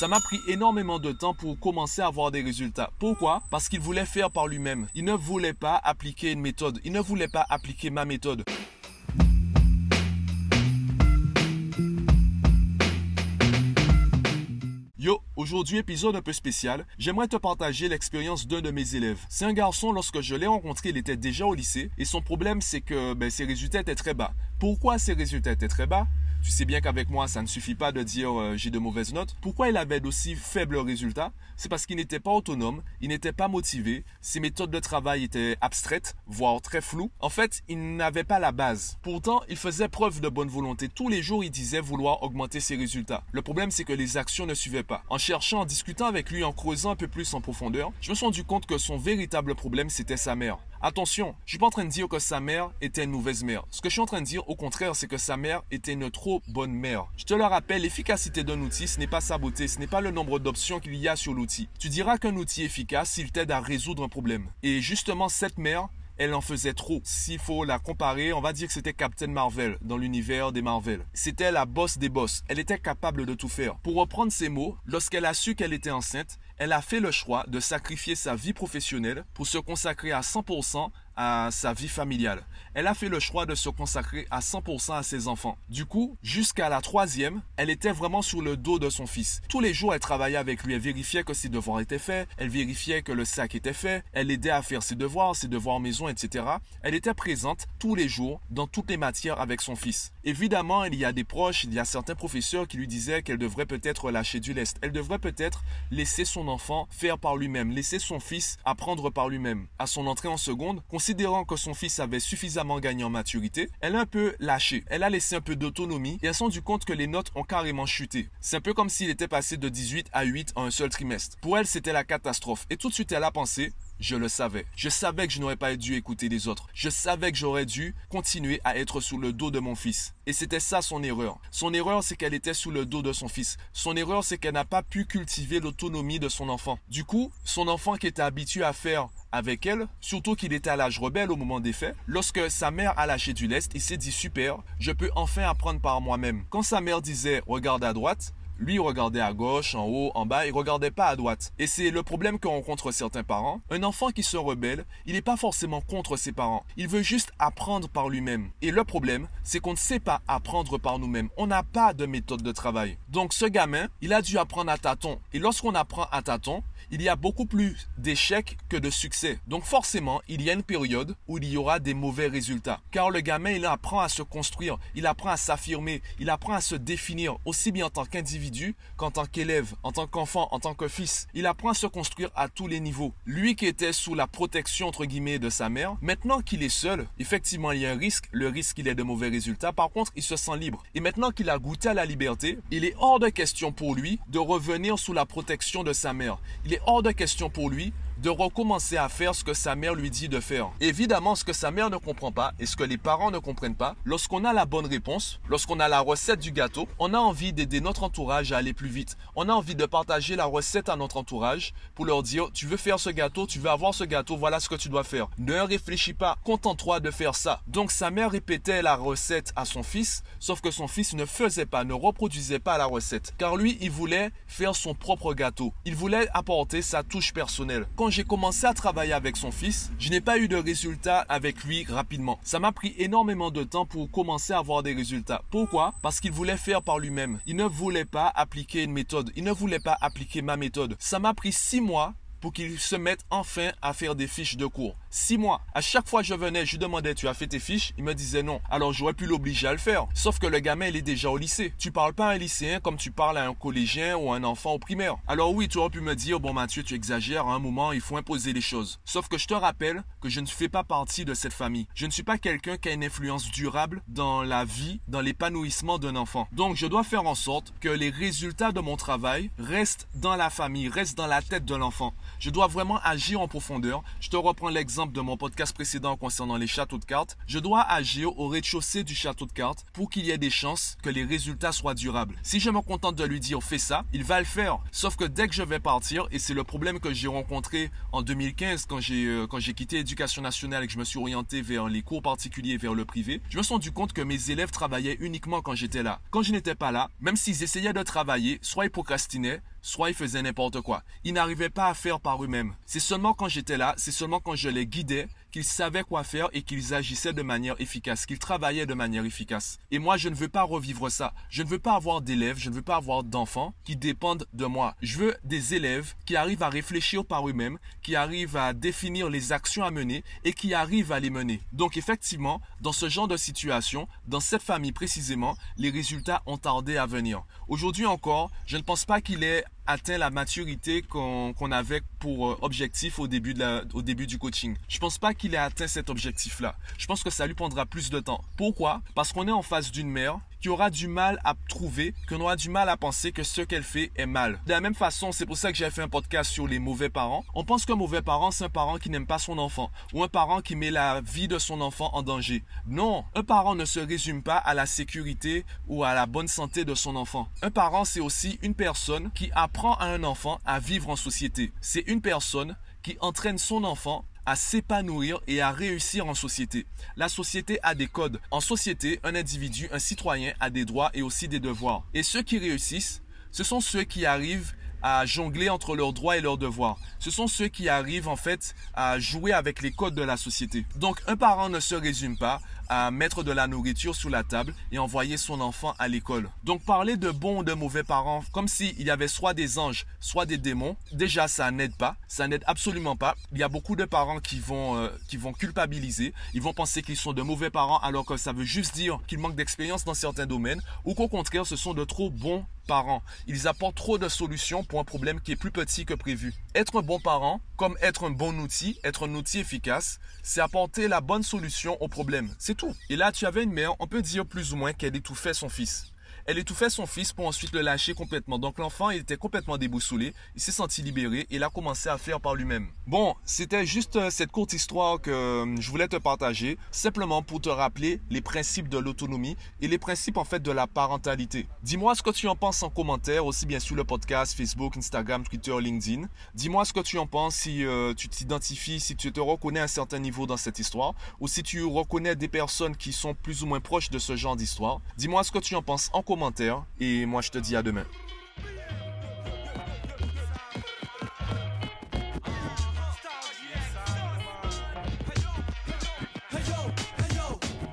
Ça m'a pris énormément de temps pour commencer à avoir des résultats. Pourquoi? Parce qu'il voulait faire par lui-même. Il ne voulait pas appliquer une méthode. Il ne voulait pas appliquer ma méthode. Yo, aujourd'hui épisode un peu spécial, j'aimerais te partager l'expérience d'un de mes élèves. C'est un garçon, lorsque je l'ai rencontré, il était déjà au lycée et son problème c'est que ben, ses résultats étaient très bas. Pourquoi ses résultats étaient très bas? Tu sais bien qu'avec moi, ça ne suffit pas de dire euh, j'ai de mauvaises notes. Pourquoi il avait d'aussi faibles résultats? C'est parce qu'il n'était pas autonome, il n'était pas motivé, ses méthodes de travail étaient abstraites, voire très floues. En fait, il n'avait pas la base. Pourtant, il faisait preuve de bonne volonté. Tous les jours, il disait vouloir augmenter ses résultats. Le problème, c'est que les actions ne suivaient pas. En cherchant, en discutant avec lui, en creusant un peu plus en profondeur, je me suis rendu compte que son véritable problème, c'était sa mère. Attention, je suis pas en train de dire que sa mère était une mauvaise mère. Ce que je suis en train de dire, au contraire, c'est que sa mère était une trop bonne mère. Je te le rappelle, l'efficacité d'un outil, ce n'est pas sa beauté, ce n'est pas le nombre d'options qu'il y a sur l'outil. Tu diras qu'un outil est efficace s'il t'aide à résoudre un problème. Et justement, cette mère, elle en faisait trop. S'il faut la comparer, on va dire que c'était Captain Marvel dans l'univers des Marvel. C'était la boss des boss. Elle était capable de tout faire. Pour reprendre ses mots, lorsqu'elle a su qu'elle était enceinte, elle a fait le choix de sacrifier sa vie professionnelle pour se consacrer à 100% à sa vie familiale. Elle a fait le choix de se consacrer à 100% à ses enfants. Du coup, jusqu'à la troisième, elle était vraiment sur le dos de son fils. Tous les jours, elle travaillait avec lui, elle vérifiait que ses devoirs étaient faits, elle vérifiait que le sac était fait, elle l'aidait à faire ses devoirs, ses devoirs maison, etc. Elle était présente tous les jours dans toutes les matières avec son fils. Évidemment, il y a des proches, il y a certains professeurs qui lui disaient qu'elle devrait peut-être lâcher du lest. Elle devrait peut-être laisser son faire par lui-même, laisser son fils apprendre par lui-même. À son entrée en seconde, considérant que son fils avait suffisamment gagné en maturité, elle a un peu lâché. Elle a laissé un peu d'autonomie et elle s'est rendu compte que les notes ont carrément chuté. C'est un peu comme s'il était passé de 18 à 8 en un seul trimestre. Pour elle, c'était la catastrophe. Et tout de suite, elle a pensé, je le savais. Je savais que je n'aurais pas dû écouter les autres. Je savais que j'aurais dû continuer à être sous le dos de mon fils. Et c'était ça son erreur. Son erreur, c'est qu'elle était sous le dos de son fils. Son erreur, c'est qu'elle n'a pas pu cultiver l'autonomie de son enfant. Du coup, son enfant qui était habitué à faire avec elle, surtout qu'il était à l'âge rebelle au moment des faits, lorsque sa mère a lâché du lest, il s'est dit super, je peux enfin apprendre par moi-même. Quand sa mère disait regarde à droite, lui, il regardait à gauche, en haut, en bas, il regardait pas à droite. Et c'est le problème que rencontrent certains parents. Un enfant qui se rebelle, il n'est pas forcément contre ses parents. Il veut juste apprendre par lui-même. Et le problème, c'est qu'on ne sait pas apprendre par nous-mêmes. On n'a pas de méthode de travail. Donc ce gamin, il a dû apprendre à tâtons. Et lorsqu'on apprend à tâtons, il y a beaucoup plus d'échecs que de succès. Donc forcément, il y a une période où il y aura des mauvais résultats. Car le gamin, il apprend à se construire, il apprend à s'affirmer, il apprend à se définir aussi bien en tant qu'individu qu'en tant qu'élève, en tant qu'enfant, en tant que fils. Il apprend à se construire à tous les niveaux. Lui qui était sous la protection, entre guillemets, de sa mère, maintenant qu'il est seul, effectivement, il y a un risque. Le risque, il est de mauvais résultats. Par contre, il se sent libre. Et maintenant qu'il a goûté à la liberté, il est hors de question pour lui de revenir sous la protection de sa mère. Est hors de question pour lui de recommencer à faire ce que sa mère lui dit de faire. Évidemment, ce que sa mère ne comprend pas et ce que les parents ne comprennent pas, lorsqu'on a la bonne réponse, lorsqu'on a la recette du gâteau, on a envie d'aider notre entourage à aller plus vite. On a envie de partager la recette à notre entourage pour leur dire, tu veux faire ce gâteau, tu veux avoir ce gâteau, voilà ce que tu dois faire. Ne réfléchis pas, contente-toi de faire ça. Donc sa mère répétait la recette à son fils, sauf que son fils ne faisait pas, ne reproduisait pas la recette. Car lui, il voulait faire son propre gâteau. Il voulait apporter sa touche personnelle j'ai commencé à travailler avec son fils, je n'ai pas eu de résultats avec lui rapidement. Ça m'a pris énormément de temps pour commencer à avoir des résultats. Pourquoi? Parce qu'il voulait faire par lui-même. Il ne voulait pas appliquer une méthode. Il ne voulait pas appliquer ma méthode. Ça m'a pris six mois pour qu'il se mette enfin à faire des fiches de cours. Six mois. À chaque fois que je venais, je lui demandais, tu as fait tes fiches? Il me disait non. Alors j'aurais pu l'obliger à le faire. Sauf que le gamin, il est déjà au lycée. Tu parles pas à un lycéen comme tu parles à un collégien ou à un enfant au primaire. Alors oui, tu aurais pu me dire, bon Mathieu, tu exagères, à un moment, il faut imposer les choses. Sauf que je te rappelle que je ne fais pas partie de cette famille. Je ne suis pas quelqu'un qui a une influence durable dans la vie, dans l'épanouissement d'un enfant. Donc je dois faire en sorte que les résultats de mon travail restent dans la famille, restent dans la tête de l'enfant. Je dois vraiment agir en profondeur. Je te reprends l'exemple de mon podcast précédent concernant les châteaux de cartes, je dois agir au rez-de-chaussée du château de cartes pour qu'il y ait des chances que les résultats soient durables. Si je me contente de lui dire fais ça, il va le faire. Sauf que dès que je vais partir, et c'est le problème que j'ai rencontré en 2015 quand j'ai euh, quand j'ai quitté l'éducation nationale et que je me suis orienté vers les cours particuliers, vers le privé, je me suis rendu compte que mes élèves travaillaient uniquement quand j'étais là. Quand je n'étais pas là, même s'ils essayaient de travailler, soit ils procrastinaient, soit ils faisaient n'importe quoi. Ils n'arrivaient pas à faire par eux-mêmes. C'est seulement quand j'étais là, c'est seulement quand je les guidais qu'ils savaient quoi faire et qu'ils agissaient de manière efficace, qu'ils travaillaient de manière efficace. Et moi, je ne veux pas revivre ça. Je ne veux pas avoir d'élèves, je ne veux pas avoir d'enfants qui dépendent de moi. Je veux des élèves qui arrivent à réfléchir par eux-mêmes, qui arrivent à définir les actions à mener et qui arrivent à les mener. Donc effectivement, dans ce genre de situation, dans cette famille précisément, les résultats ont tardé à venir. Aujourd'hui encore, je ne pense pas qu'il ait atteint la maturité qu'on avait pour euh, objectif au début, au début du coaching. Je pense pas qu'il ait atteint cet objectif-là. Je pense que ça lui prendra plus de temps. Pourquoi? Parce qu'on est en face d'une mère qui aura du mal à trouver, qu'on aura du mal à penser que ce qu'elle fait est mal. De la même façon, c'est pour ça que j'ai fait un podcast sur les mauvais parents. On pense qu'un mauvais parent, c'est un parent qui n'aime pas son enfant ou un parent qui met la vie de son enfant en danger. Non, un parent ne se résume pas à la sécurité ou à la bonne santé de son enfant. Un parent, c'est aussi une personne qui apprend à un enfant à vivre en société. C'est une personne qui entraîne son enfant à s'épanouir et à réussir en société. La société a des codes. En société, un individu, un citoyen a des droits et aussi des devoirs. Et ceux qui réussissent, ce sont ceux qui arrivent à jongler entre leurs droits et leurs devoirs. Ce sont ceux qui arrivent en fait à jouer avec les codes de la société. Donc un parent ne se résume pas mettre de la nourriture sous la table et envoyer son enfant à l'école. Donc parler de bons ou de mauvais parents comme s'il y avait soit des anges, soit des démons, déjà ça n'aide pas, ça n'aide absolument pas. Il y a beaucoup de parents qui vont euh, qui vont culpabiliser, ils vont penser qu'ils sont de mauvais parents alors que ça veut juste dire qu'ils manquent d'expérience dans certains domaines ou qu'au contraire ce sont de trop bons parents. Ils apportent trop de solutions pour un problème qui est plus petit que prévu. Être un bon parent, comme être un bon outil, être un outil efficace, c'est apporter la bonne solution au problème. C'est Et là, tu avais une mère, on peut dire plus ou moins qu'elle étouffait son fils. Elle étouffait son fils pour ensuite le lâcher complètement. Donc l'enfant était complètement déboussolé, il s'est senti libéré et il a commencé à faire par lui-même. Bon, c'était juste euh, cette courte histoire que euh, je voulais te partager, simplement pour te rappeler les principes de l'autonomie et les principes en fait de la parentalité. Dis-moi ce que tu en penses en commentaire, aussi bien sur le podcast, Facebook, Instagram, Twitter, LinkedIn. Dis-moi ce que tu en penses si euh, tu t'identifies, si tu te reconnais à un certain niveau dans cette histoire, ou si tu reconnais des personnes qui sont plus ou moins proches de ce genre d'histoire. Dis-moi ce que tu en penses en commentaire et moi je te dis à demain.